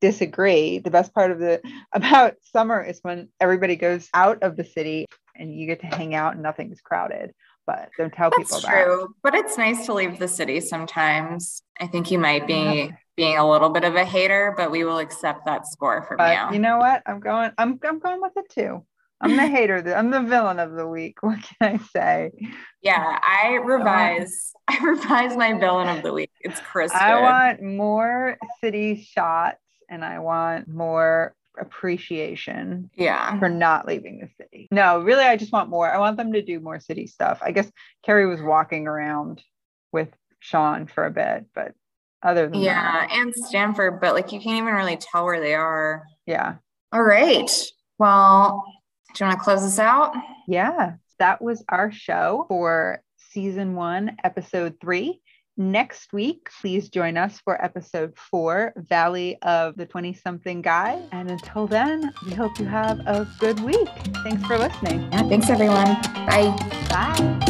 disagree. The best part of the about summer is when everybody goes out of the city and you get to hang out and nothing's crowded but don't tell That's people true. That. But it's nice to leave the city sometimes. I think you might be yeah. being a little bit of a hater, but we will accept that score from but you. You know what? I'm going. I'm I'm going with it too. I'm the hater. I'm the villain of the week. What can I say? Yeah, I revise. I revise my villain of the week. It's Chris. I want more city shots, and I want more appreciation yeah for not leaving the city no really i just want more i want them to do more city stuff i guess carrie was walking around with sean for a bit but other than yeah that, and stanford but like you can't even really tell where they are yeah all right well do you want to close this out yeah that was our show for season one episode three Next week, please join us for episode four Valley of the 20 something guy. And until then, we hope you have a good week. Thanks for listening. Yeah, thanks everyone. Bye. Bye.